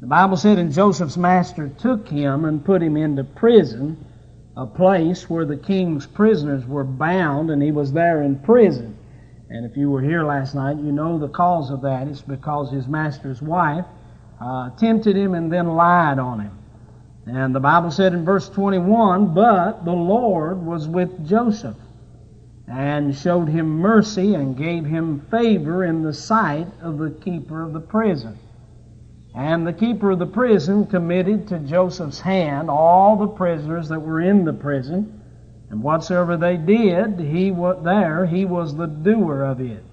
The Bible said, And Joseph's master took him and put him into prison, a place where the king's prisoners were bound, and he was there in prison. And if you were here last night, you know the cause of that. It's because his master's wife uh, tempted him and then lied on him. And the Bible said in verse 21, But the Lord was with Joseph and showed him mercy and gave him favor in the sight of the keeper of the prison. And the keeper of the prison committed to Joseph's hand all the prisoners that were in the prison, and whatsoever they did, he was there, he was the doer of it.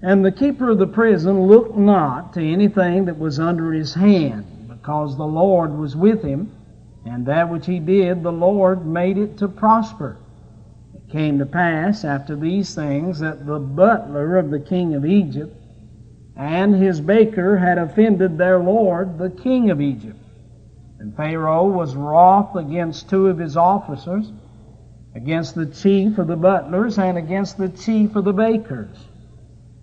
And the keeper of the prison looked not to anything that was under his hand, because the Lord was with him, and that which he did, the Lord made it to prosper It came to pass after these things that the butler of the king of Egypt and his baker had offended their lord, the king of Egypt. And Pharaoh was wroth against two of his officers, against the chief of the butlers, and against the chief of the bakers.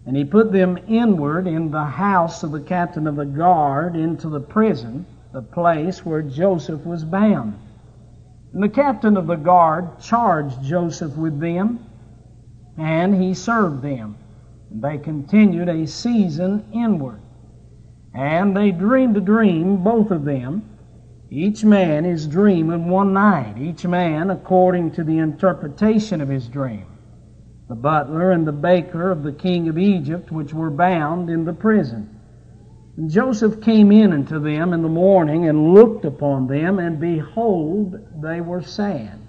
And he put them inward in the house of the captain of the guard into the prison, the place where Joseph was bound. And the captain of the guard charged Joseph with them, and he served them. They continued a season inward. And they dreamed a dream, both of them, each man his dream in one night, each man according to the interpretation of his dream. The butler and the baker of the king of Egypt, which were bound in the prison. And Joseph came in unto them in the morning and looked upon them, and behold, they were sad.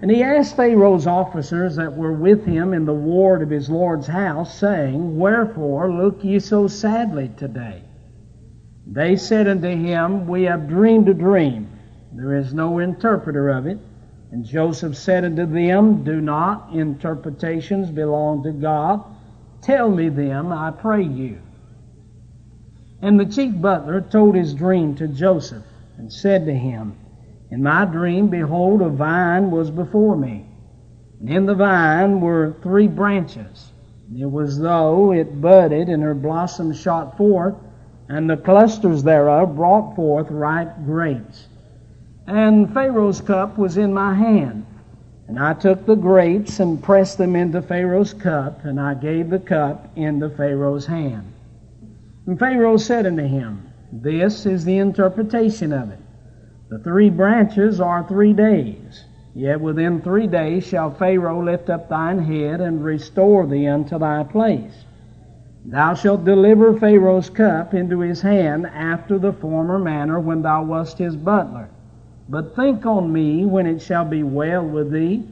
And he asked Pharaoh's officers that were with him in the ward of his Lord's house, saying, Wherefore look ye so sadly today? They said unto him, We have dreamed a dream. There is no interpreter of it. And Joseph said unto them, Do not interpretations belong to God? Tell me them, I pray you. And the chief butler told his dream to Joseph, and said to him, In my dream, behold, a vine was before me, and in the vine were three branches. It was though it budded, and her blossoms shot forth, and the clusters thereof brought forth ripe grapes. And Pharaoh's cup was in my hand. And I took the grapes and pressed them into Pharaoh's cup, and I gave the cup into Pharaoh's hand. And Pharaoh said unto him, This is the interpretation of it. The three branches are three days. Yet within three days shall Pharaoh lift up thine head and restore thee unto thy place. Thou shalt deliver Pharaoh's cup into his hand after the former manner when thou wast his butler. But think on me when it shall be well with thee,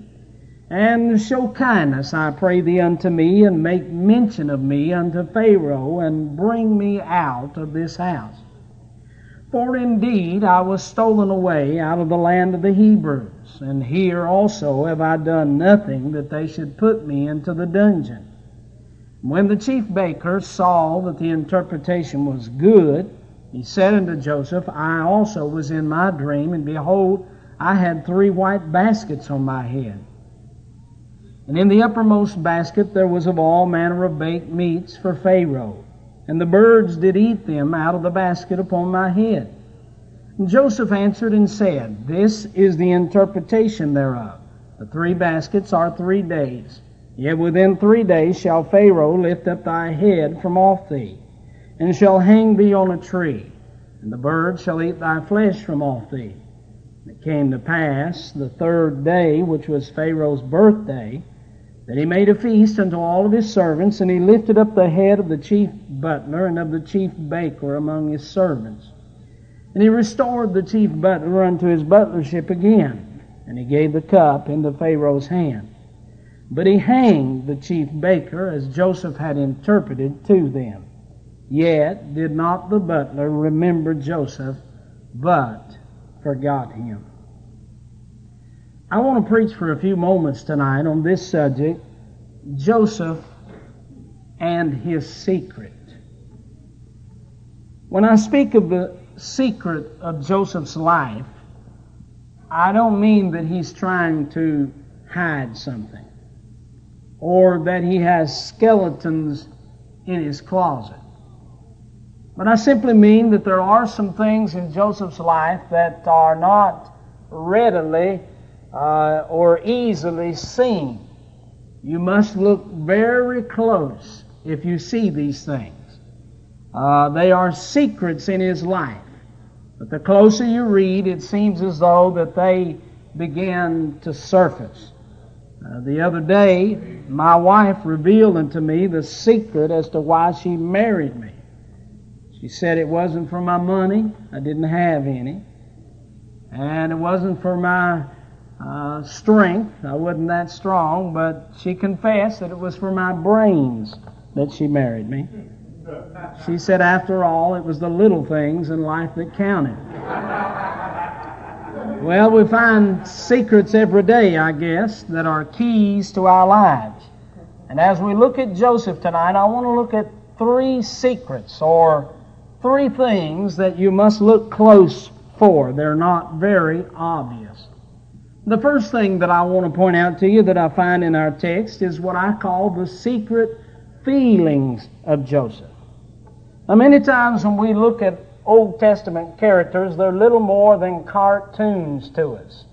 and show kindness, I pray thee, unto me, and make mention of me unto Pharaoh, and bring me out of this house. For indeed I was stolen away out of the land of the Hebrews, and here also have I done nothing that they should put me into the dungeon. When the chief baker saw that the interpretation was good, he said unto Joseph, I also was in my dream, and behold, I had three white baskets on my head. And in the uppermost basket there was of all manner of baked meats for Pharaoh, and the birds did eat them out of the basket upon my head. And Joseph answered and said, This is the interpretation thereof. The three baskets are three days. Yet within three days shall Pharaoh lift up thy head from off thee, and shall hang thee on a tree, and the birds shall eat thy flesh from off thee. And it came to pass the third day, which was Pharaoh's birthday, then he made a feast unto all of his servants, and he lifted up the head of the chief butler and of the chief baker among his servants. And he restored the chief butler unto his butlership again, and he gave the cup into Pharaoh's hand. But he hanged the chief baker as Joseph had interpreted to them. Yet did not the butler remember Joseph, but forgot him. I want to preach for a few moments tonight on this subject Joseph and his secret. When I speak of the secret of Joseph's life, I don't mean that he's trying to hide something or that he has skeletons in his closet. But I simply mean that there are some things in Joseph's life that are not readily uh, or easily seen. You must look very close if you see these things. Uh, they are secrets in his life. But the closer you read, it seems as though that they begin to surface. Uh, the other day, my wife revealed unto me the secret as to why she married me. She said it wasn't for my money, I didn't have any, and it wasn't for my uh, strength, I wasn't that strong, but she confessed that it was for my brains that she married me. She said, after all, it was the little things in life that counted. Well, we find secrets every day, I guess, that are keys to our lives. And as we look at Joseph tonight, I want to look at three secrets or three things that you must look close for. They're not very obvious. The first thing that I want to point out to you that I find in our text is what I call the secret feelings of Joseph. Now, many times when we look at Old Testament characters, they're little more than cartoons to us.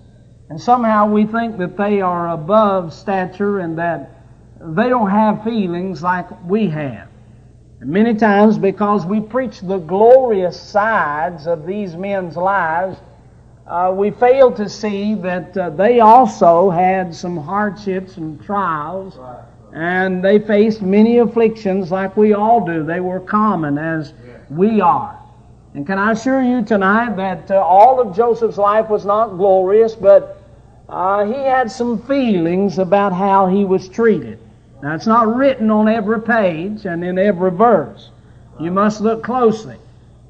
And somehow we think that they are above stature and that they don't have feelings like we have. And many times, because we preach the glorious sides of these men's lives, uh, we fail to see that uh, they also had some hardships and trials, and they faced many afflictions like we all do. They were common as we are. And can I assure you tonight that uh, all of Joseph's life was not glorious, but uh, he had some feelings about how he was treated. Now, it's not written on every page and in every verse. You must look closely.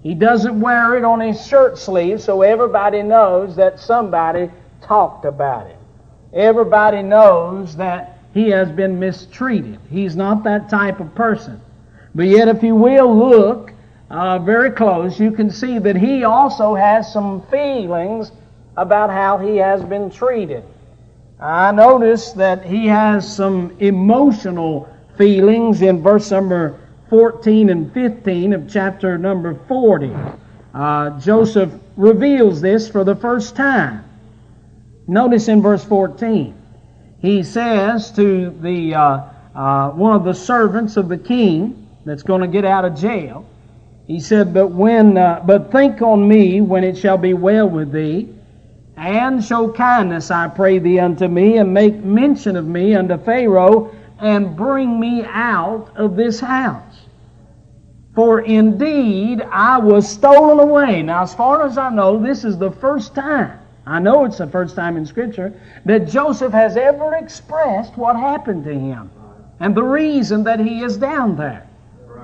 He doesn't wear it on his shirt sleeve so everybody knows that somebody talked about it. Everybody knows that he has been mistreated. He's not that type of person. But yet, if you will look uh, very close, you can see that he also has some feelings about how he has been treated. I notice that he has some emotional feelings in verse number 14 and 15 of chapter number 40. Uh, Joseph reveals this for the first time. Notice in verse 14, he says to the uh, uh, one of the servants of the king that's going to get out of jail, he said, But when, uh, but think on me when it shall be well with thee, and show kindness, I pray thee, unto me, and make mention of me unto Pharaoh, and bring me out of this house. For indeed I was stolen away. Now, as far as I know, this is the first time, I know it's the first time in Scripture, that Joseph has ever expressed what happened to him and the reason that he is down there.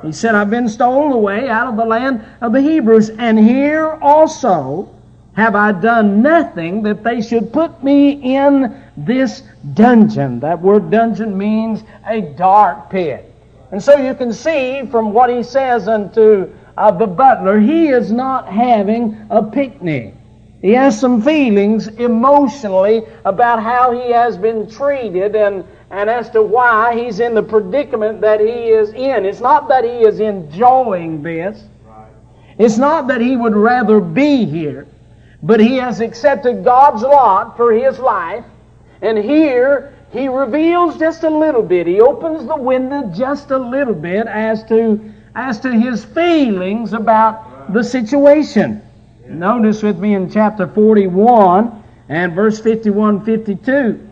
He said, I've been stolen away out of the land of the Hebrews, and here also have I done nothing that they should put me in this dungeon. That word dungeon means a dark pit. And so you can see from what he says unto uh, the butler, he is not having a picnic. He has some feelings emotionally about how he has been treated and and as to why he's in the predicament that he is in. It's not that he is enjoying this. It's not that he would rather be here, but he has accepted God's lot for his life. And here he reveals just a little bit. He opens the window just a little bit as to as to his feelings about the situation. Notice with me in chapter 41 and verse 51 52.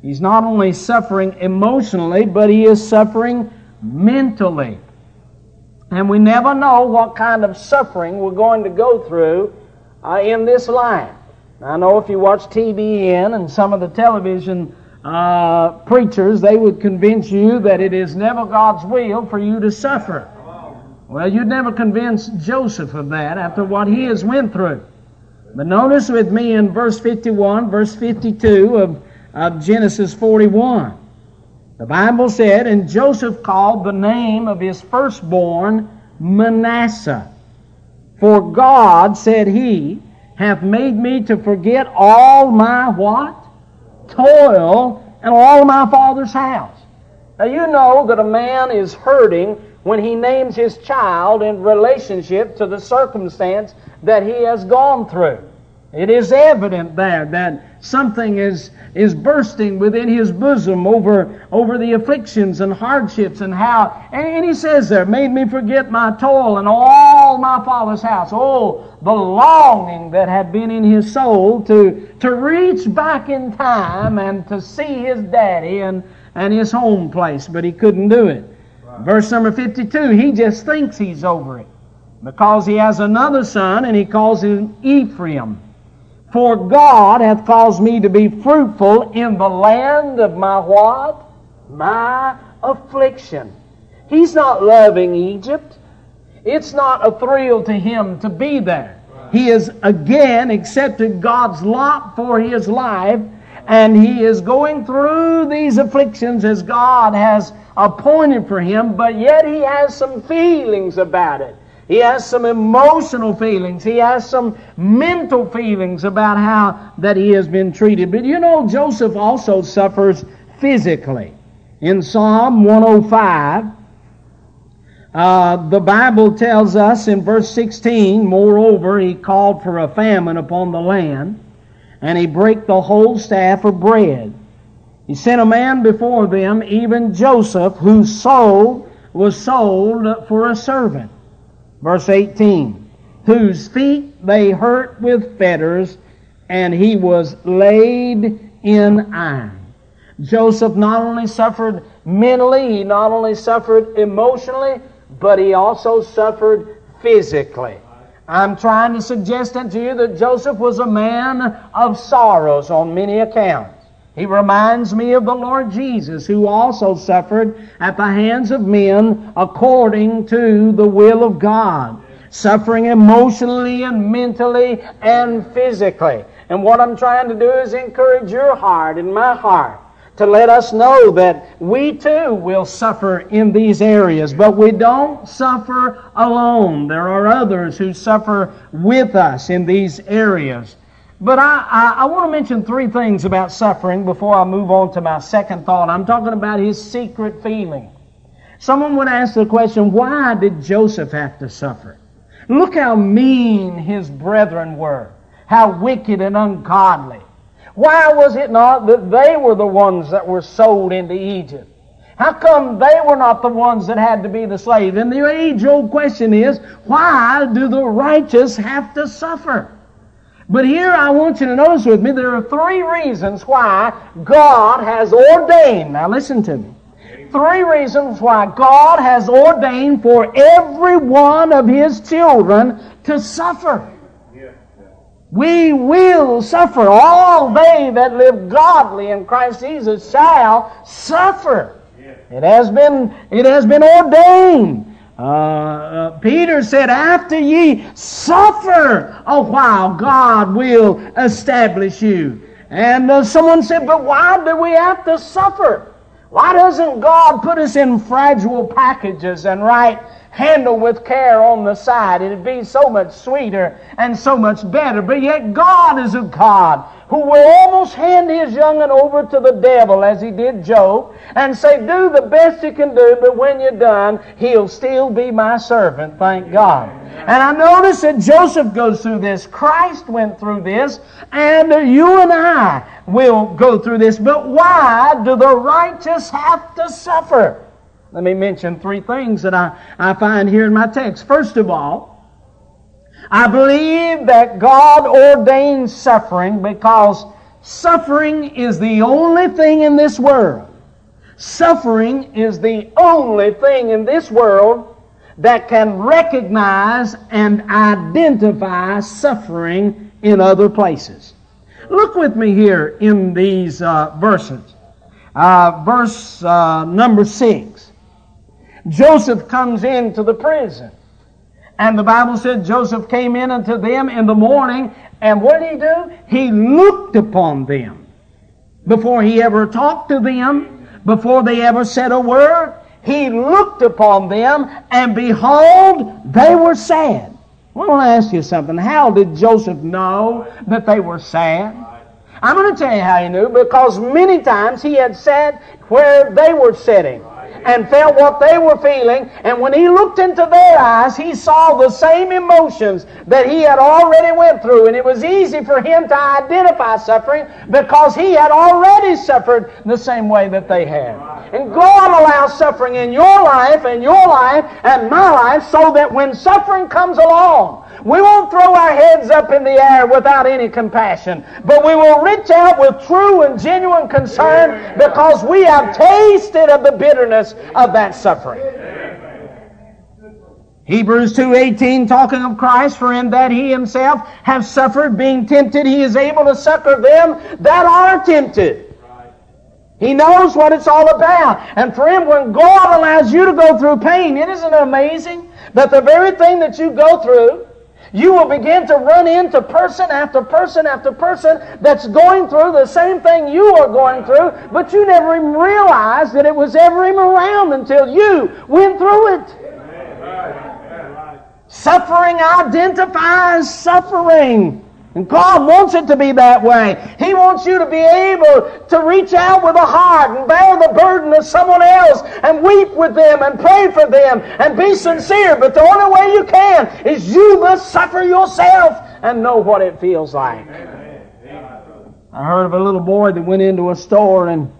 He's not only suffering emotionally, but he is suffering mentally. And we never know what kind of suffering we're going to go through uh, in this life. I know if you watch TBN and some of the television uh, preachers, they would convince you that it is never God's will for you to suffer. Well, you'd never convince Joseph of that after what he has went through. But notice with me in verse 51, verse 52 of of Genesis 41. The Bible said, And Joseph called the name of his firstborn Manasseh. For God, said he, hath made me to forget all my what? Toil and all my father's house. Now you know that a man is hurting when he names his child in relationship to the circumstance that he has gone through. It is evident there that something is, is bursting within his bosom over, over the afflictions and hardships and how, and he says there, made me forget my toil and all my father's house. Oh, the longing that had been in his soul to, to reach back in time and to see his daddy and, and his home place, but he couldn't do it. Right. Verse number 52, he just thinks he's over it because he has another son and he calls him Ephraim. For God hath caused me to be fruitful in the land of my what? My affliction. He's not loving Egypt. It's not a thrill to him to be there. He has again accepted God's lot for his life, and he is going through these afflictions as God has appointed for him, but yet he has some feelings about it. He has some emotional feelings. He has some mental feelings about how that he has been treated. But you know, Joseph also suffers physically. In Psalm 105, uh, the Bible tells us in verse 16, moreover, he called for a famine upon the land, and he brake the whole staff of bread. He sent a man before them, even Joseph, whose soul was sold for a servant. Verse 18, whose feet they hurt with fetters, and he was laid in iron. Joseph not only suffered mentally, he not only suffered emotionally, but he also suffered physically. I'm trying to suggest unto you that Joseph was a man of sorrows on many accounts. He reminds me of the Lord Jesus, who also suffered at the hands of men according to the will of God, suffering emotionally and mentally and physically. And what I'm trying to do is encourage your heart and my heart to let us know that we too will suffer in these areas, but we don't suffer alone. There are others who suffer with us in these areas. But I, I, I, want to mention three things about suffering before I move on to my second thought. I'm talking about his secret feeling. Someone would ask the question, why did Joseph have to suffer? Look how mean his brethren were, how wicked and ungodly. Why was it not that they were the ones that were sold into Egypt? How come they were not the ones that had to be the slave? And the age old question is, why do the righteous have to suffer? But here I want you to notice with me there are three reasons why God has ordained. Now listen to me. Three reasons why God has ordained for every one of His children to suffer. We will suffer. All they that live godly in Christ Jesus shall suffer. It has been, it has been ordained. Uh, uh, Peter said, After ye suffer a while, God will establish you. And uh, someone said, But why do we have to suffer? Why doesn't God put us in fragile packages and write handle with care on the side. It'd be so much sweeter and so much better. But yet God is a God who will almost hand his young'un over to the devil as he did Job and say, do the best you can do, but when you're done, he'll still be my servant, thank God. And I notice that Joseph goes through this. Christ went through this. And you and I will go through this. But why do the righteous have to suffer? Let me mention three things that I, I find here in my text. First of all, I believe that God ordains suffering because suffering is the only thing in this world. Suffering is the only thing in this world that can recognize and identify suffering in other places. Look with me here in these uh, verses. Uh, verse uh, number 6. Joseph comes into the prison. And the Bible said Joseph came in unto them in the morning, and what did he do? He looked upon them. Before he ever talked to them, before they ever said a word, he looked upon them, and behold, they were sad. Well, I want to ask you something. How did Joseph know that they were sad? I'm going to tell you how he knew, because many times he had sat where they were sitting. And felt what they were feeling. And when he looked into their eyes, he saw the same emotions that he had already went through. And it was easy for him to identify suffering because he had already suffered the same way that they had. And God allows suffering in your life and your life and my life so that when suffering comes along, we won't throw our heads up in the air without any compassion, but we will reach out with true and genuine concern because we have tasted of the bitterness of that suffering. Hebrews 2:18 talking of Christ for in that he himself has suffered being tempted he is able to succor them that are tempted. He knows what it's all about. And for him when God allows you to go through pain, it isn't amazing that the very thing that you go through you will begin to run into person after person after person that's going through the same thing you are going through, but you never even realized that it was ever even around until you went through it. Suffering identifies suffering. And God wants it to be that way. He wants you to be able to reach out with a heart and bear the burden of someone else and weep with them and pray for them and be sincere. But the only way you can is you must suffer yourself and know what it feels like. I heard of a little boy that went into a store and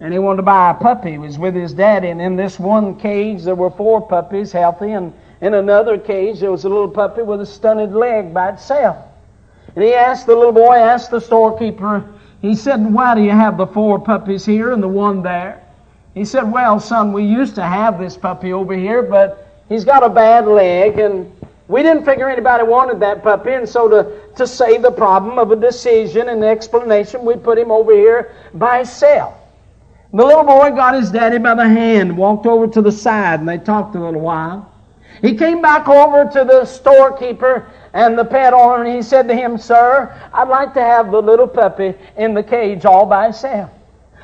and he wanted to buy a puppy. He was with his daddy, and in this one cage there were four puppies, healthy, and in another cage there was a little puppy with a stunted leg by itself. And he asked the little boy, asked the storekeeper, he said, Why do you have the four puppies here and the one there? He said, Well, son, we used to have this puppy over here, but he's got a bad leg, and we didn't figure anybody wanted that puppy, and so to, to save the problem of a decision and explanation, we put him over here by himself. The little boy got his daddy by the hand, walked over to the side, and they talked a little while. He came back over to the storekeeper and the pet owner, and he said to him, Sir, I'd like to have the little puppy in the cage all by himself.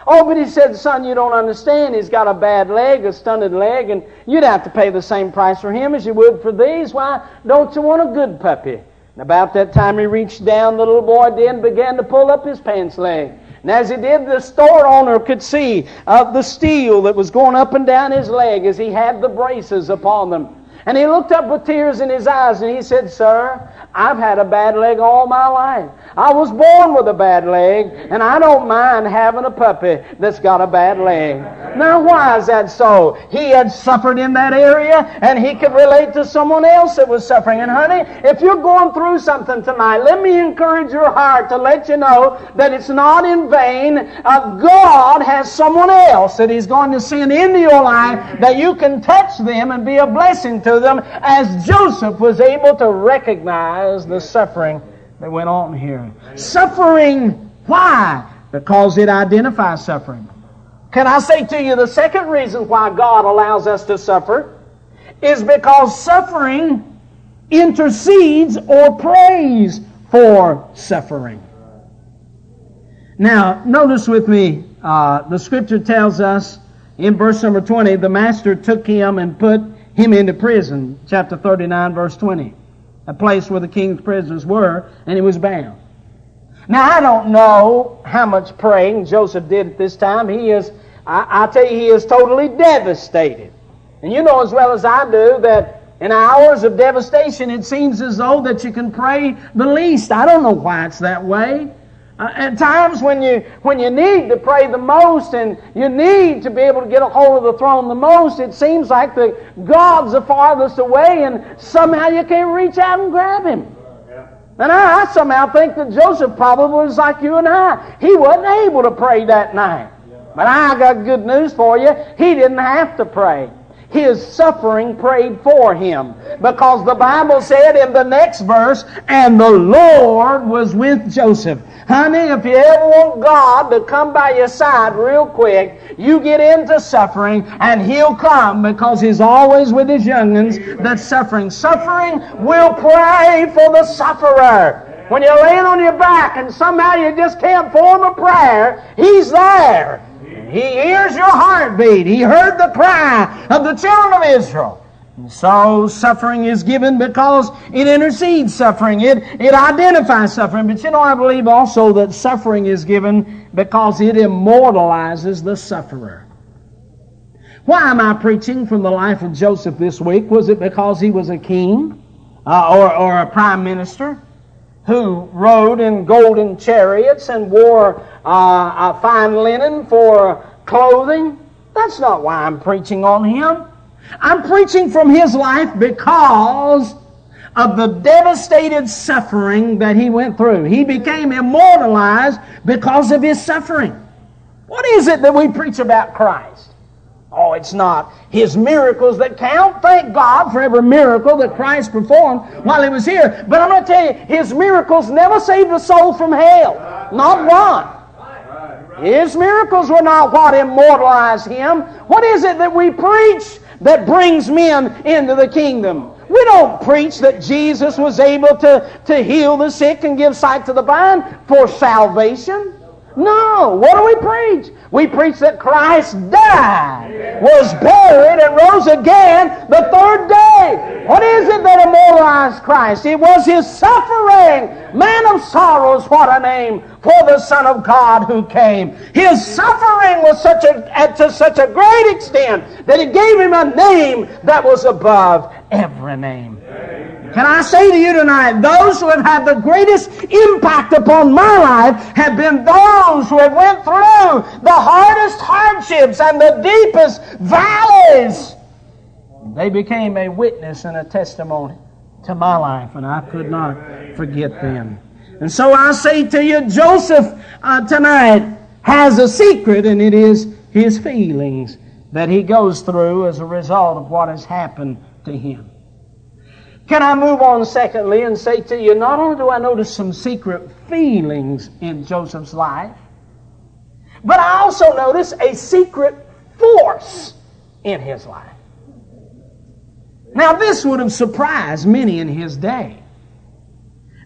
Oh, but he said, Son, you don't understand. He's got a bad leg, a stunted leg, and you'd have to pay the same price for him as you would for these. Why don't you want a good puppy? And about that time he reached down, the little boy did, began to pull up his pants leg. And as he did, the store owner could see uh, the steel that was going up and down his leg as he had the braces upon them. And he looked up with tears in his eyes and he said, Sir, I've had a bad leg all my life. I was born with a bad leg, and I don't mind having a puppy that's got a bad leg. Now, why is that so? He had suffered in that area, and he could relate to someone else that was suffering. And, honey, if you're going through something tonight, let me encourage your heart to let you know that it's not in vain. Uh, God has someone else that He's going to send into your life that you can touch them and be a blessing to them, as Joseph was able to recognize the suffering that went on here. Suffering, why? Because it identifies suffering. Can I say to you the second reason why God allows us to suffer is because suffering intercedes or prays for suffering. Now, notice with me, uh, the scripture tells us in verse number 20, the master took him and put him into prison, chapter 39, verse 20 a place where the king's prisoners were, and he was bound. Now, I don't know how much praying Joseph did at this time. He is, I, I tell you, he is totally devastated. And you know as well as I do that in hours of devastation, it seems as though that you can pray the least. I don't know why it's that way. Uh, at times when you when you need to pray the most and you need to be able to get a hold of the throne the most, it seems like the God's the farthest away, and somehow you can't reach out and grab him. And I, I somehow think that Joseph probably was like you and I. He wasn't able to pray that night. But I got good news for you. He didn't have to pray his suffering prayed for him. Because the Bible said in the next verse, and the Lord was with Joseph. Honey, if you ever want God to come by your side real quick, you get into suffering and He'll come because He's always with His youngins that's suffering. Suffering will pray for the sufferer. When you're laying on your back and somehow you just can't form a prayer, He's there. He hears your heartbeat. He heard the cry of the children of Israel. And so suffering is given because it intercedes suffering. It, it identifies suffering. But you know, I believe also that suffering is given because it immortalizes the sufferer. Why am I preaching from the life of Joseph this week? Was it because he was a king uh, or, or a prime minister who rode in golden chariots and wore uh, fine linen for clothing? That's not why I'm preaching on him. I'm preaching from his life because of the devastated suffering that he went through. He became immortalized because of his suffering. What is it that we preach about Christ? Oh, it's not his miracles that count. Thank God for every miracle that Christ performed while he was here. But I'm going to tell you, his miracles never saved a soul from hell. Not one. His miracles were not what immortalized him. What is it that we preach that brings men into the kingdom? We don't preach that Jesus was able to, to heal the sick and give sight to the blind for salvation. No. What do we preach? We preach that Christ died, was buried, and rose again the third day. What is it that immortalized Christ? It was his suffering. Man of sorrows, what a name for the Son of God who came. His suffering was such a, to such a great extent that it gave him a name that was above every name. Can I say to you tonight, those who have had the greatest impact upon my life have been those who have went through the hardest hardships and the deepest valleys. They became a witness and a testimony to my life, and I could not forget them. And so I say to you, Joseph uh, tonight has a secret, and it is his feelings that he goes through as a result of what has happened to him. Can I move on, secondly, and say to you, not only do I notice some secret feelings in Joseph's life, but I also notice a secret force in his life. Now, this would have surprised many in his day.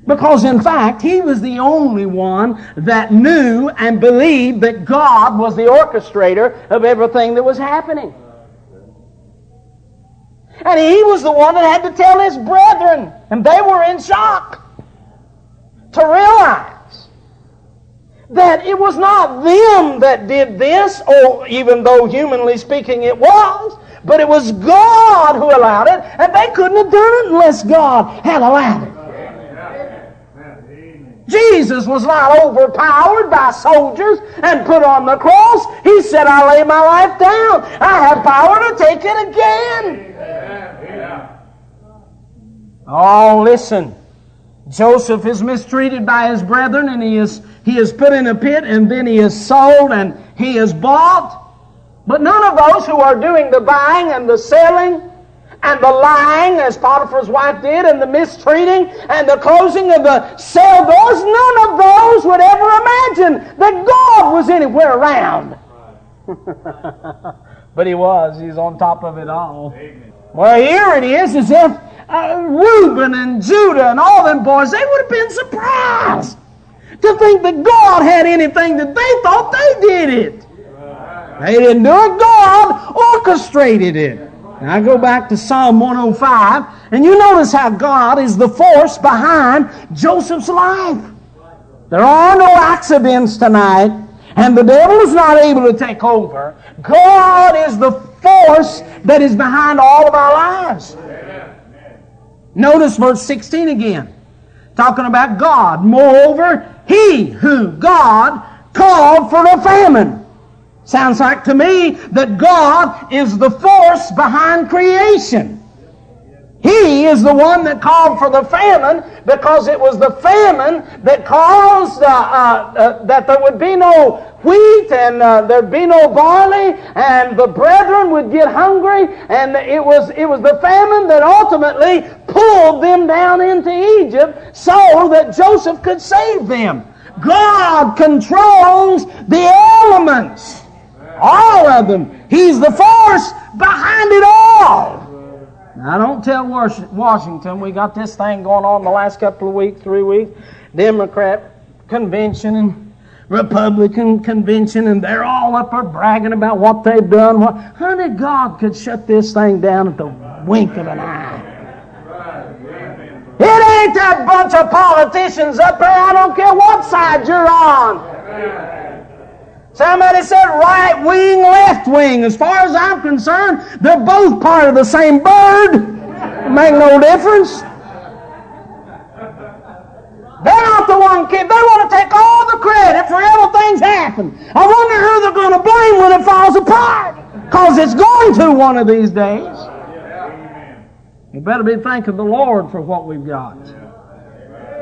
Because, in fact, he was the only one that knew and believed that God was the orchestrator of everything that was happening. And he was the one that had to tell his brethren, and they were in shock to realize that it was not them that did this, or even though humanly speaking it was, but it was God who allowed it, and they couldn't have done it unless God had allowed it. Jesus was not overpowered by soldiers and put on the cross. He said, I lay my life down. I have power to take it again. Oh, listen. Joseph is mistreated by his brethren and he is, he is put in a pit and then he is sold and he is bought. But none of those who are doing the buying and the selling and the lying, as Potiphar's wife did, and the mistreating and the closing of the cell doors, none of those would ever imagine that God was anywhere around. but he was. He's on top of it all. Amen. Well, here it is as if uh, Reuben and Judah and all them boys, they would have been surprised to think that God had anything that they thought they did it. They didn't do it. God orchestrated it. Now I go back to Psalm 105, and you notice how God is the force behind Joseph's life. There are no accidents tonight, and the devil is not able to take over. God is the force that is behind all of our lives. Notice verse 16 again, talking about God. Moreover, he who God called for a famine. Sounds like to me that God is the force behind creation. He is the one that called for the famine because it was the famine that caused uh, uh, uh, that there would be no wheat and uh, there'd be no barley and the brethren would get hungry and it was it was the famine that ultimately pulled them down into Egypt so that Joseph could save them. God controls the elements, all of them. He's the force behind it all. Now, don't tell Washington we got this thing going on the last couple of weeks, three weeks. Democrat convention and Republican convention, and they're all up there bragging about what they've done. Honey, God could shut this thing down at the wink of an eye. It ain't that bunch of politicians up there. I don't care what side you're on. Somebody said right wing, left wing. As far as I'm concerned, they're both part of the same bird. Make no difference. They're not the one kid. They want to take all the credit for everything's happened. I wonder who they're going to blame when it falls apart. Because it's going to one of these days. You better be thanking the Lord for what we've got.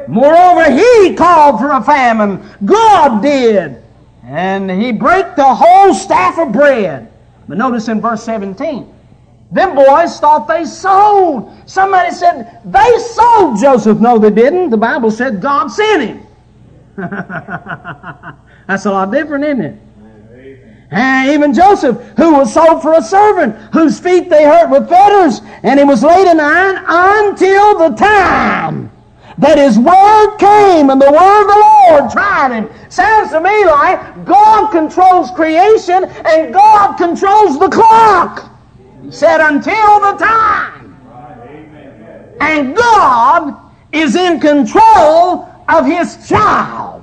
Moreover, He called for a famine. God did. And He broke the whole staff of bread. But notice in verse 17, them boys thought they sold. Somebody said, they sold Joseph. No, they didn't. The Bible said God sent him. That's a lot different, isn't it? And even Joseph, who was sold for a servant, whose feet they hurt with fetters, and he was laid in iron until the time that his word came and the word of the Lord tried him. Sounds to me like God controls creation and God controls the clock. He said, until the time. And God is in control of his child.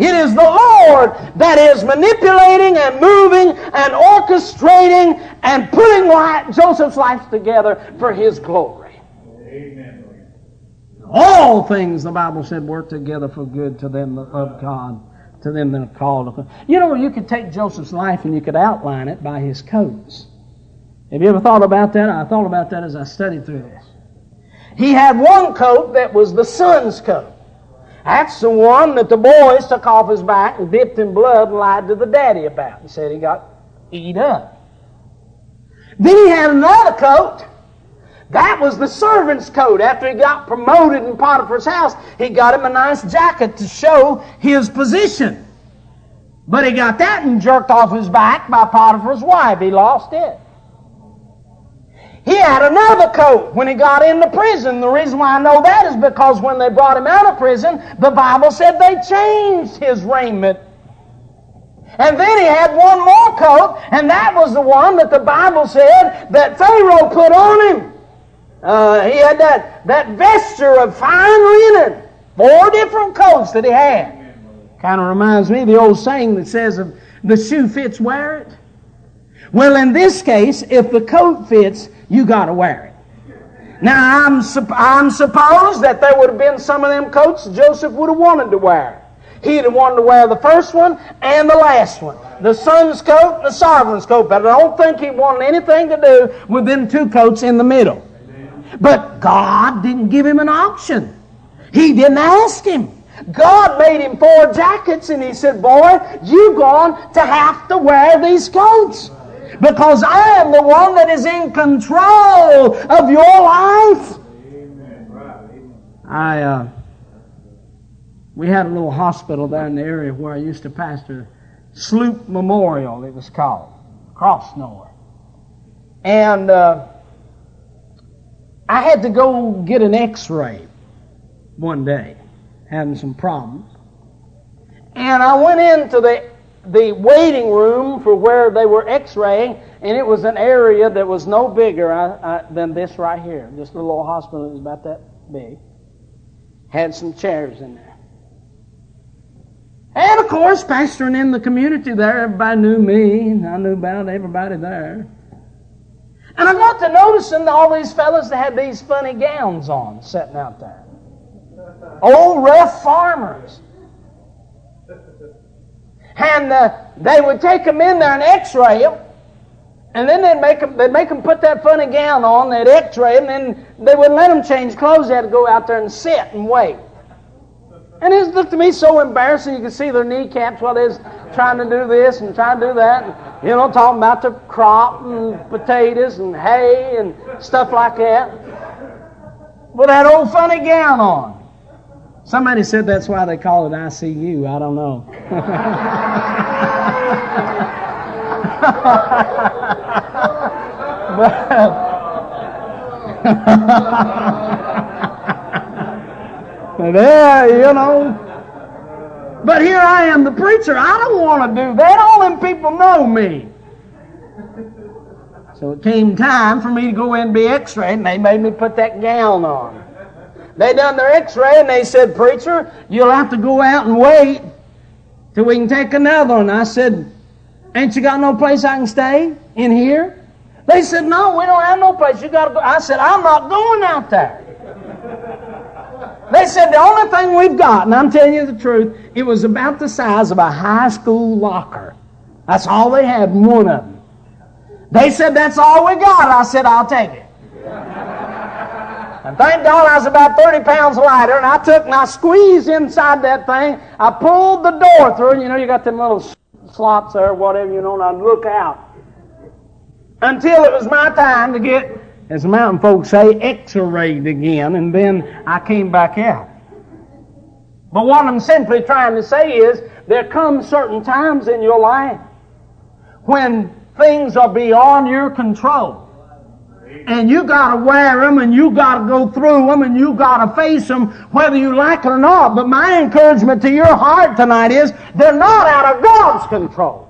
It is the Lord that is manipulating and moving and orchestrating and putting life, Joseph's life together for his glory. Amen. All things, the Bible said, work together for good to them that love God, to them that are called. Upon. You know, you could take Joseph's life and you could outline it by his coats. Have you ever thought about that? I thought about that as I studied through this. He had one coat that was the son's coat. That's the one that the boys took off his back and dipped in blood and lied to the daddy about. He said he got eat up. Then he had another coat. That was the servant's coat. After he got promoted in Potiphar's house, he got him a nice jacket to show his position. But he got that and jerked off his back by Potiphar's wife. He lost it. He had another coat when he got into prison. The reason why I know that is because when they brought him out of prison, the Bible said they changed his raiment. And then he had one more coat, and that was the one that the Bible said that Pharaoh put on him. Uh, he had that, that vesture of fine linen. Four different coats that he had. Kind of reminds me of the old saying that says, "If the shoe fits, wear it. Well, in this case, if the coat fits, you got to wear it. Now, I'm, I'm supposed that there would have been some of them coats Joseph would have wanted to wear. He'd have wanted to wear the first one and the last one. The son's coat and the sovereign's coat. But I don't think he wanted anything to do with them two coats in the middle. But God didn't give him an option. He didn't ask him. God made him four jackets and he said, Boy, you're going to have to wear these coats because I am the one that is in control of your life. I, uh, we had a little hospital down in the area where I used to pastor, Sloop Memorial, it was called, Crossnore. And uh, I had to go get an x ray one day, having some problems. And I went into the the waiting room for where they were x-raying, and it was an area that was no bigger uh, uh, than this right here. This little old hospital was about that big. Had some chairs in there. And of course, pastoring in the community there, everybody knew me, and I knew about everybody there. And I got to noticing all these fellas that had these funny gowns on sitting out there. Old rough farmers. And uh, they would take them in there and x-ray them. And then they'd make them, they'd make them put that funny gown on, they'd x-ray them, and then they wouldn't let them change clothes. They had to go out there and sit and wait. And it looked to me so embarrassing. You could see their kneecaps while they was trying to do this and trying to do that. And, you know, talking about the crop and potatoes and hay and stuff like that. With that old funny gown on. Somebody said that's why they call it ICU. I don't know. but, yeah, you know. But here I am, the preacher. I don't want to do that. All them people know me. So it came time for me to go in and be x-rayed, and they made me put that gown on. They done their x-ray and they said, Preacher, you'll have to go out and wait till we can take another one. I said, Ain't you got no place I can stay in here? They said, No, we don't have no place. You got to go. I said, I'm not going out there. They said, The only thing we've got, and I'm telling you the truth, it was about the size of a high school locker. That's all they had, one of them. They said, That's all we got. I said, I'll take it. And thank God I was about 30 pounds lighter, and I took and I squeezed inside that thing. I pulled the door through, and you know, you got them little slots there, whatever, you know, and I'd look out. Until it was my time to get, as the mountain folks say, x-rayed again, and then I came back out. But what I'm simply trying to say is, there come certain times in your life when things are beyond your control. And you gotta wear them and you gotta go through them and you gotta face them whether you like it or not. But my encouragement to your heart tonight is they're not out of God's control.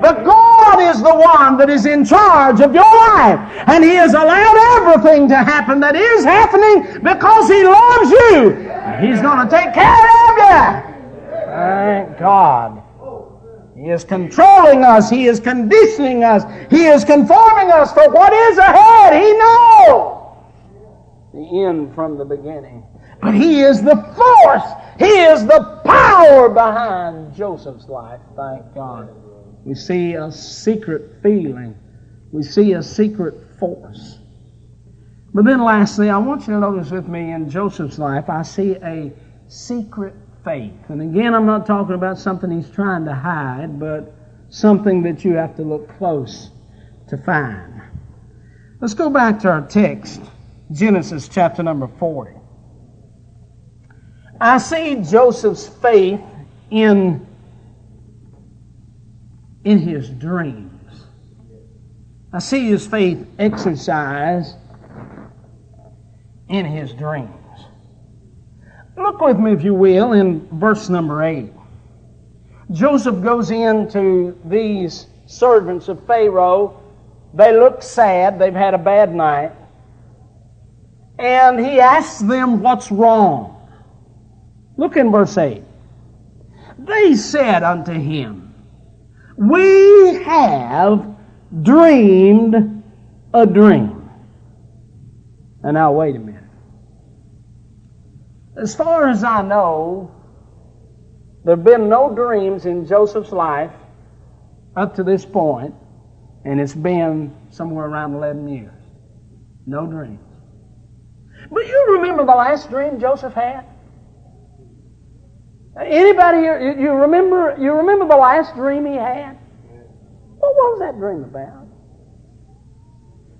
But God is the one that is in charge of your life. And He has allowed everything to happen that is happening because He loves you. He's going to take care of you. Thank God. He is controlling us. He is conditioning us. He is conforming us for what is ahead. He knows the end from the beginning. But He is the force. He is the power behind Joseph's life. Thank God. We see a secret feeling. We see a secret force. But then lastly, I want you to notice with me in Joseph's life, I see a secret faith. And again, I'm not talking about something he's trying to hide, but something that you have to look close to find. Let's go back to our text, Genesis chapter number 40. I see Joseph's faith in, in his dreams. I see his faith exercised in his dreams. Look with me, if you will, in verse number 8. Joseph goes in to these servants of Pharaoh. They look sad. They've had a bad night. And he asks them what's wrong. Look in verse 8. They said unto him, We have dreamed a dream. And now, wait a minute. As far as I know, there have been no dreams in Joseph's life up to this point, and it's been somewhere around 11 years. No dreams. But you remember the last dream Joseph had? Anybody here, you remember, you remember the last dream he had? What was that dream about?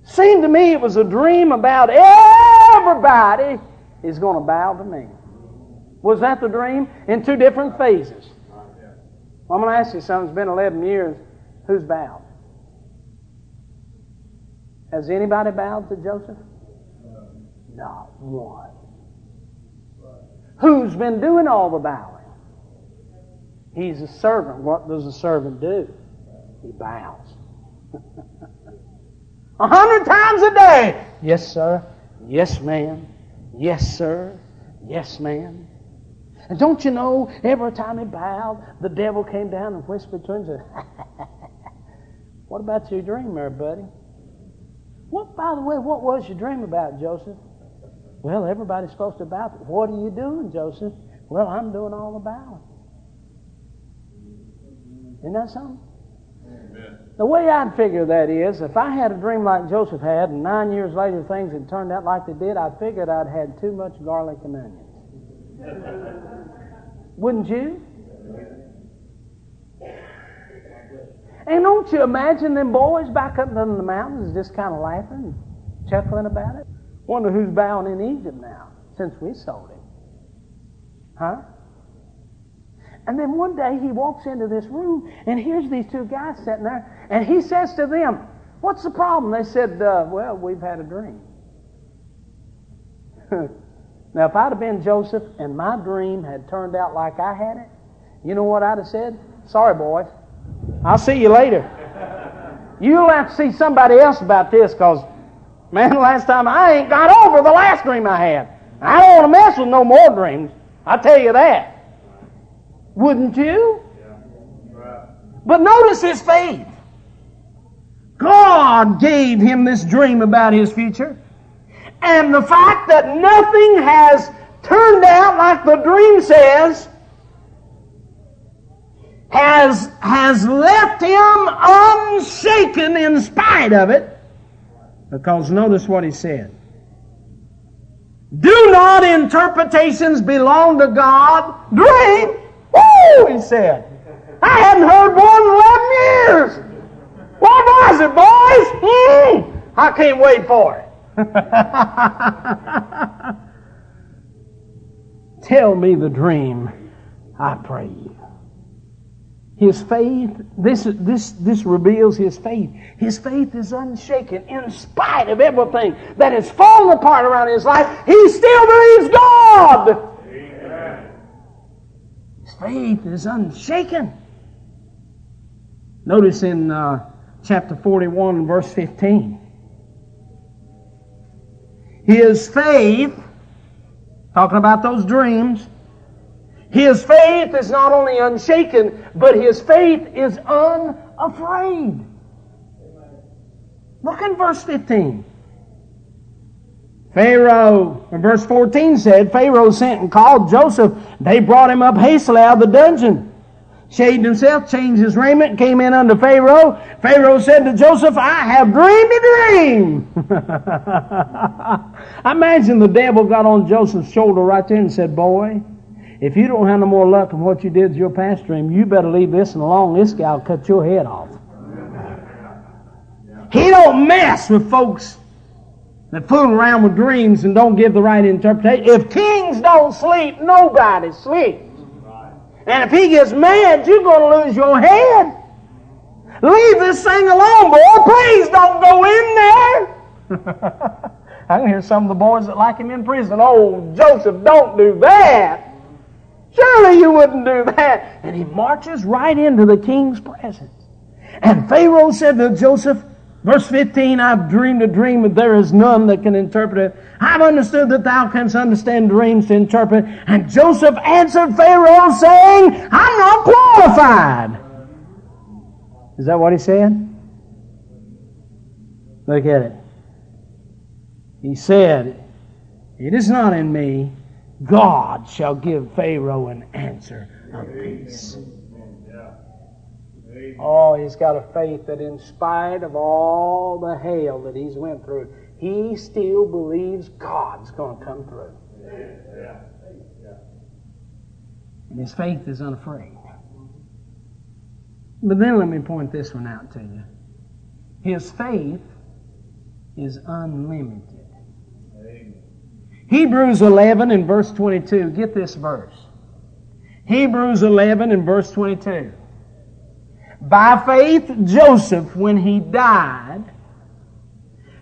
Seemed to me it was a dream about everybody is going to bow to me. Was that the dream? In two different phases. Well, I'm going to ask you something. It's been 11 years. Who's bowed? Has anybody bowed to Joseph? Not one. Who's been doing all the bowing? He's a servant. What does a servant do? He bows. a hundred times a day. Yes, sir. Yes, ma'am. Yes, sir. Yes, ma'am. And don't you know, every time he bowed, the devil came down and whispered to him said, What about your dream there, buddy? What, by the way, what was your dream about, Joseph? Well, everybody's supposed to bow. What are you doing, Joseph? Well, I'm doing all the bowing. Isn't that something? The way I'd figure that is, if I had a dream like Joseph had, and nine years later things had turned out like they did, I figured I'd had too much garlic and onions. Wouldn't you? And don't you imagine them boys back up in the mountains just kind of laughing, chuckling about it? Wonder who's bowing in Egypt now since we sold him. Huh? And then one day he walks into this room, and here's these two guys sitting there, and he says to them, What's the problem? They said, uh, Well, we've had a dream. now, if I'd have been Joseph and my dream had turned out like I had it, you know what I'd have said? Sorry, boys. I'll see you later. You'll have to see somebody else about this because, man, last time I ain't got over the last dream I had. I don't want to mess with no more dreams. I tell you that. Wouldn't you? But notice his faith. God gave him this dream about his future. And the fact that nothing has turned out like the dream says has, has left him unshaken in spite of it. Because notice what he said. Do not interpretations belong to God? Dream? Woo, he said. I hadn't heard one in 11 years. What was it, boys? Mm, I can't wait for it. Tell me the dream, I pray you. His faith, this, this, this reveals his faith. His faith is unshaken in spite of everything that has fallen apart around his life. He still believes God. Faith is unshaken. Notice in uh, chapter 41, verse 15. His faith, talking about those dreams, his faith is not only unshaken, but his faith is unafraid. Look in verse 15. Pharaoh, verse 14 said, Pharaoh sent and called Joseph. They brought him up hastily out of the dungeon shaved himself, changed his raiment, came in unto Pharaoh. Pharaoh said to Joseph, I have dreamed a dream. Imagine the devil got on Joseph's shoulder right there and said, Boy, if you don't have no more luck than what you did with your past dream, you better leave this one alone. This guy will cut your head off. He don't mess with folks that fool around with dreams and don't give the right interpretation. If kings don't sleep, nobody sleeps. And if he gets mad, you're going to lose your head. Leave this thing alone, boy. Please don't go in there. I can hear some of the boys that like him in prison. Oh, Joseph, don't do that. Surely you wouldn't do that. And he marches right into the king's presence. And Pharaoh said to Joseph, Verse 15, I've dreamed a dream, but there is none that can interpret it. I've understood that thou canst understand dreams to interpret. And Joseph answered Pharaoh, saying, I'm not qualified. Is that what he said? Look at it. He said, It is not in me. God shall give Pharaoh an answer of peace. Oh, he's got a faith that in spite of all the hell that he's went through, he still believes God's going to come through. And his faith is unafraid. But then let me point this one out to you. His faith is unlimited. Hebrews 11 and verse 22. Get this verse. Hebrews 11 and verse 22. By faith, Joseph, when he died,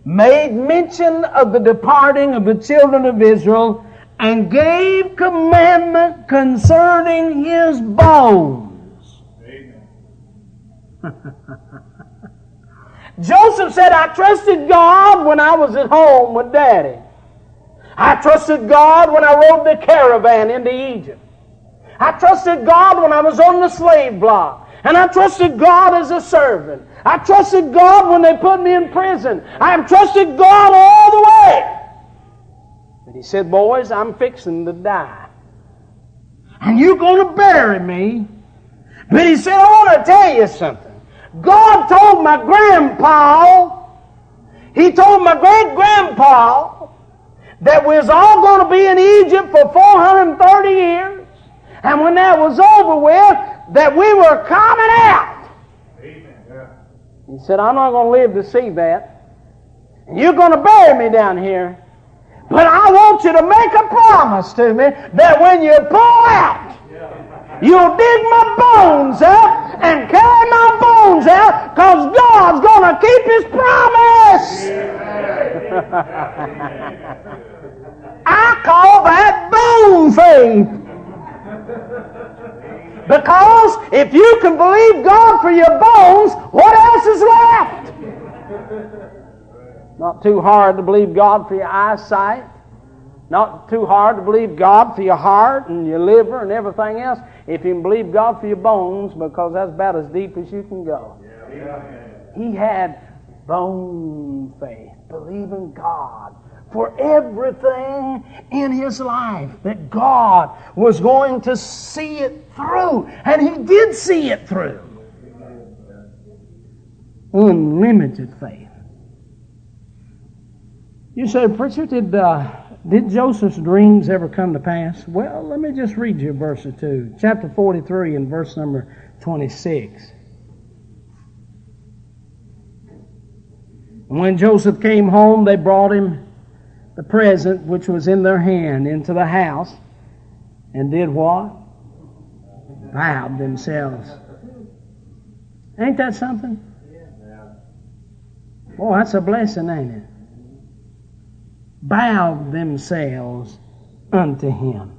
made mention of the departing of the children of Israel and gave commandment concerning his bones. Joseph said, I trusted God when I was at home with daddy. I trusted God when I rode the caravan into Egypt. I trusted God when I was on the slave block. And I trusted God as a servant. I trusted God when they put me in prison. I have trusted God all the way. And he said, Boys, I'm fixing to die. And you're going to bury me. But he said, I want to tell you something. God told my grandpa, he told my great grandpa that we was all going to be in Egypt for 430 years. And when that was over with, that we were coming out. He said, I'm not going to live to see that. You're going to bury me down here. But I want you to make a promise to me that when you pull out, you'll dig my bones up and carry my bones out because God's going to keep his promise. I call that bone faith. Because if you can believe God for your bones, what else is left? Not too hard to believe God for your eyesight. Not too hard to believe God for your heart and your liver and everything else. If you can believe God for your bones, because that's about as deep as you can go. He had bone faith, believing God for everything in his life, that God was going to see it through. And he did see it through. Unlimited faith. You say, Preacher, did, uh, did Joseph's dreams ever come to pass? Well, let me just read you verse or two. Chapter 43 and verse number 26. When Joseph came home, they brought him the present which was in their hand into the house and did what? Bowed themselves. Ain't that something? Boy, that's a blessing, ain't it? Bowed themselves unto him.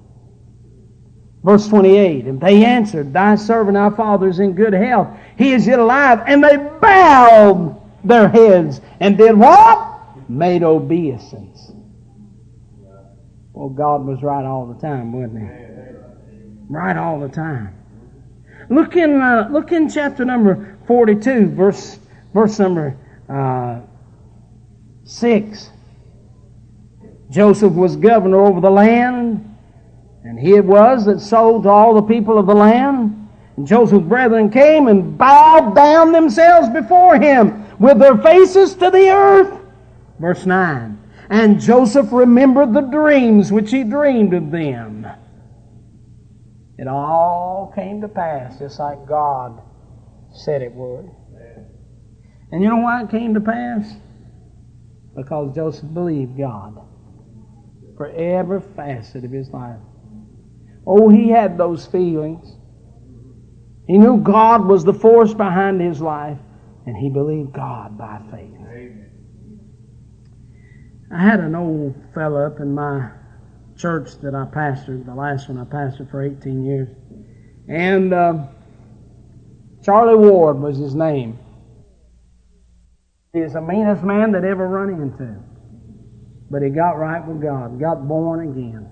Verse 28, and they answered, Thy servant our father is in good health. He is yet alive. And they bowed their heads and did what? Made obeisance. Well, God was right all the time, wasn't he? Right all the time. Look in, uh, look in chapter number 42, verse, verse number uh, 6. Joseph was governor over the land, and he it was that sold to all the people of the land. And Joseph's brethren came and bowed down themselves before him with their faces to the earth. Verse 9. And Joseph remembered the dreams which he dreamed of them. It all came to pass just like God said it would. And you know why it came to pass? Because Joseph believed God for every facet of his life. Oh, he had those feelings. He knew God was the force behind his life, and he believed God by faith. I had an old fellow up in my church that I pastored, the last one I pastored for 18 years. And uh, Charlie Ward was his name. He was the meanest man that ever run into. But he got right with God, got born again.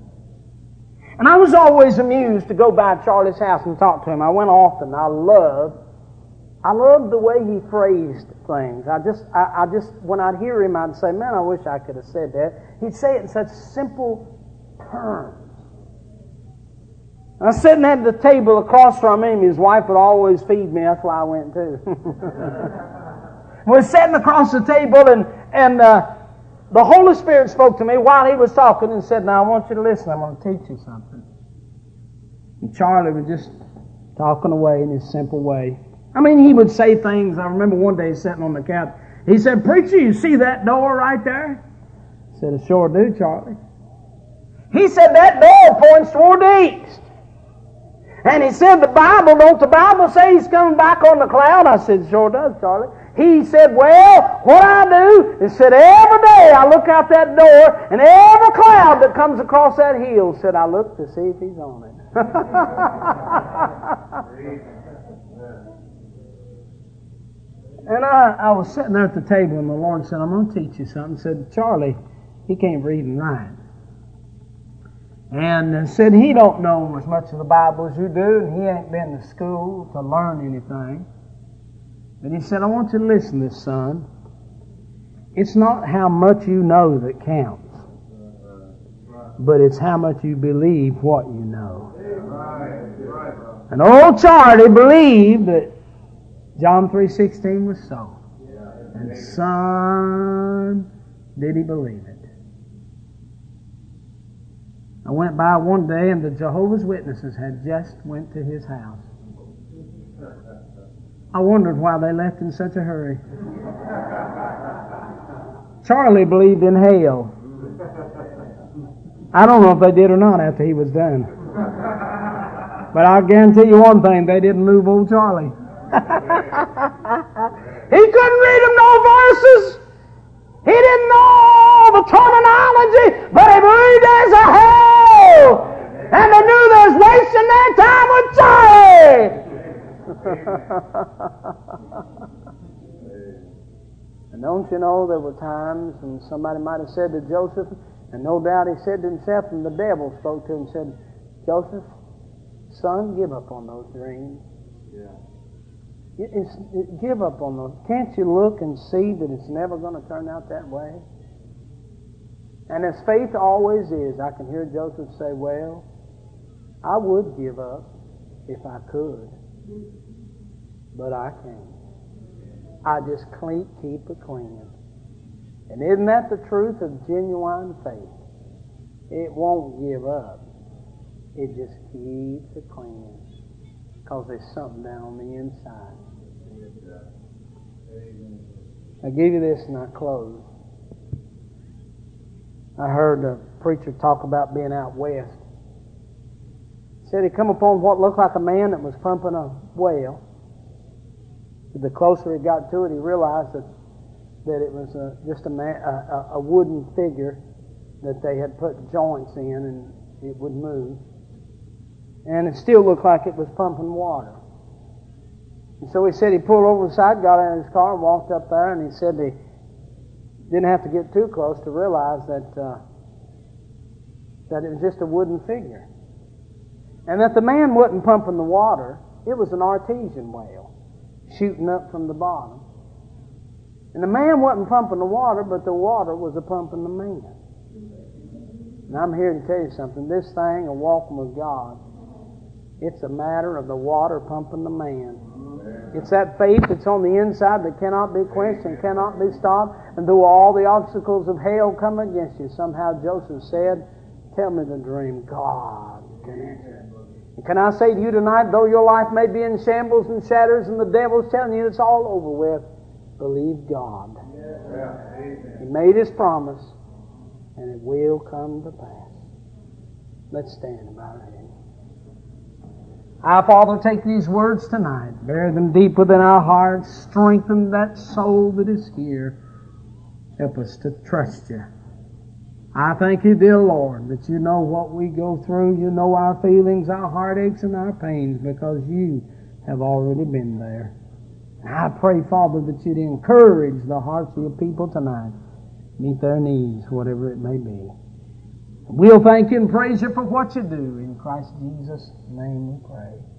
And I was always amused to go by Charlie's house and talk to him. I went often. I loved I loved the way he phrased things. I just, I, I, just, when I'd hear him, I'd say, "Man, I wish I could have said that." He'd say it in such simple terms. I was sitting at the table across from him. His wife would always feed me. That's why I went too. We're sitting across the table, and and uh, the Holy Spirit spoke to me while he was talking and said, "Now I want you to listen. I'm going to teach you something." And Charlie was just talking away in his simple way. I mean, he would say things. I remember one day sitting on the couch. He said, Preacher, you see that door right there? I said, I sure do, Charlie. He said, That door points toward the east. And he said, The Bible, don't the Bible say he's coming back on the cloud? I said, Sure does, Charlie. He said, Well, what I do is said every day I look out that door, and every cloud that comes across that hill, said I look to see if he's on it. And I, I was sitting there at the table, and the Lord said, I'm going to teach you something. He Said, Charlie, he can't read and write. And said, he don't know as much of the Bible as you do, and he ain't been to school to learn anything. And he said, I want you to listen to this, son. It's not how much you know that counts, but it's how much you believe what you know. And old Charlie believed that John 3.16 was so. And son, did he believe it. I went by one day and the Jehovah's Witnesses had just went to his house. I wondered why they left in such a hurry. Charlie believed in hell. I don't know if they did or not after he was done. But I guarantee you one thing, they didn't move old Charlie. he couldn't read them no verses. He didn't know the terminology, but he believed there's a hell. And they knew they was wasting their time with Charlie. and don't you know there were times when somebody might have said to Joseph, And no doubt he said to himself, and the devil spoke to him and said, Joseph, son, give up on those dreams. Yeah. It, give up on those. Can't you look and see that it's never going to turn out that way? And as faith always is, I can hear Joseph say, Well, I would give up if I could, but I can't. I just clean, keep it clean. And isn't that the truth of genuine faith? It won't give up. It just keeps it clean. Because there's something down on the inside. I give you this and I close. I heard a preacher talk about being out west. Said he come upon what looked like a man that was pumping a well. The closer he got to it, he realized that that it was a, just a, man, a, a wooden figure that they had put joints in and it would move. And it still looked like it was pumping water. And so he said he pulled over the side, got out of his car, and walked up there, and he said he didn't have to get too close to realize that uh, that it was just a wooden figure, and that the man wasn't pumping the water; it was an artesian well shooting up from the bottom. And the man wasn't pumping the water, but the water was a pumping the man. And I'm here to tell you something. This thing of walking with God, it's a matter of the water pumping the man. It's that faith that's on the inside that cannot be quenched and cannot be stopped. And though all the obstacles of hell come against you, somehow Joseph said, Tell me the dream. God can answer. And can I say to you tonight, though your life may be in shambles and shatters and the devil's telling you it's all over with, believe God. He made his promise, and it will come to pass. Let's stand about heads. Our Father, take these words tonight, bear them deep within our hearts, strengthen that soul that is here. Help us to trust you. I thank you, dear Lord, that you know what we go through. You know our feelings, our heartaches, and our pains because you have already been there. I pray, Father, that you'd encourage the hearts of your people tonight. Meet their needs, whatever it may be. We'll thank you and praise you for what you do. In Christ Jesus' name we pray.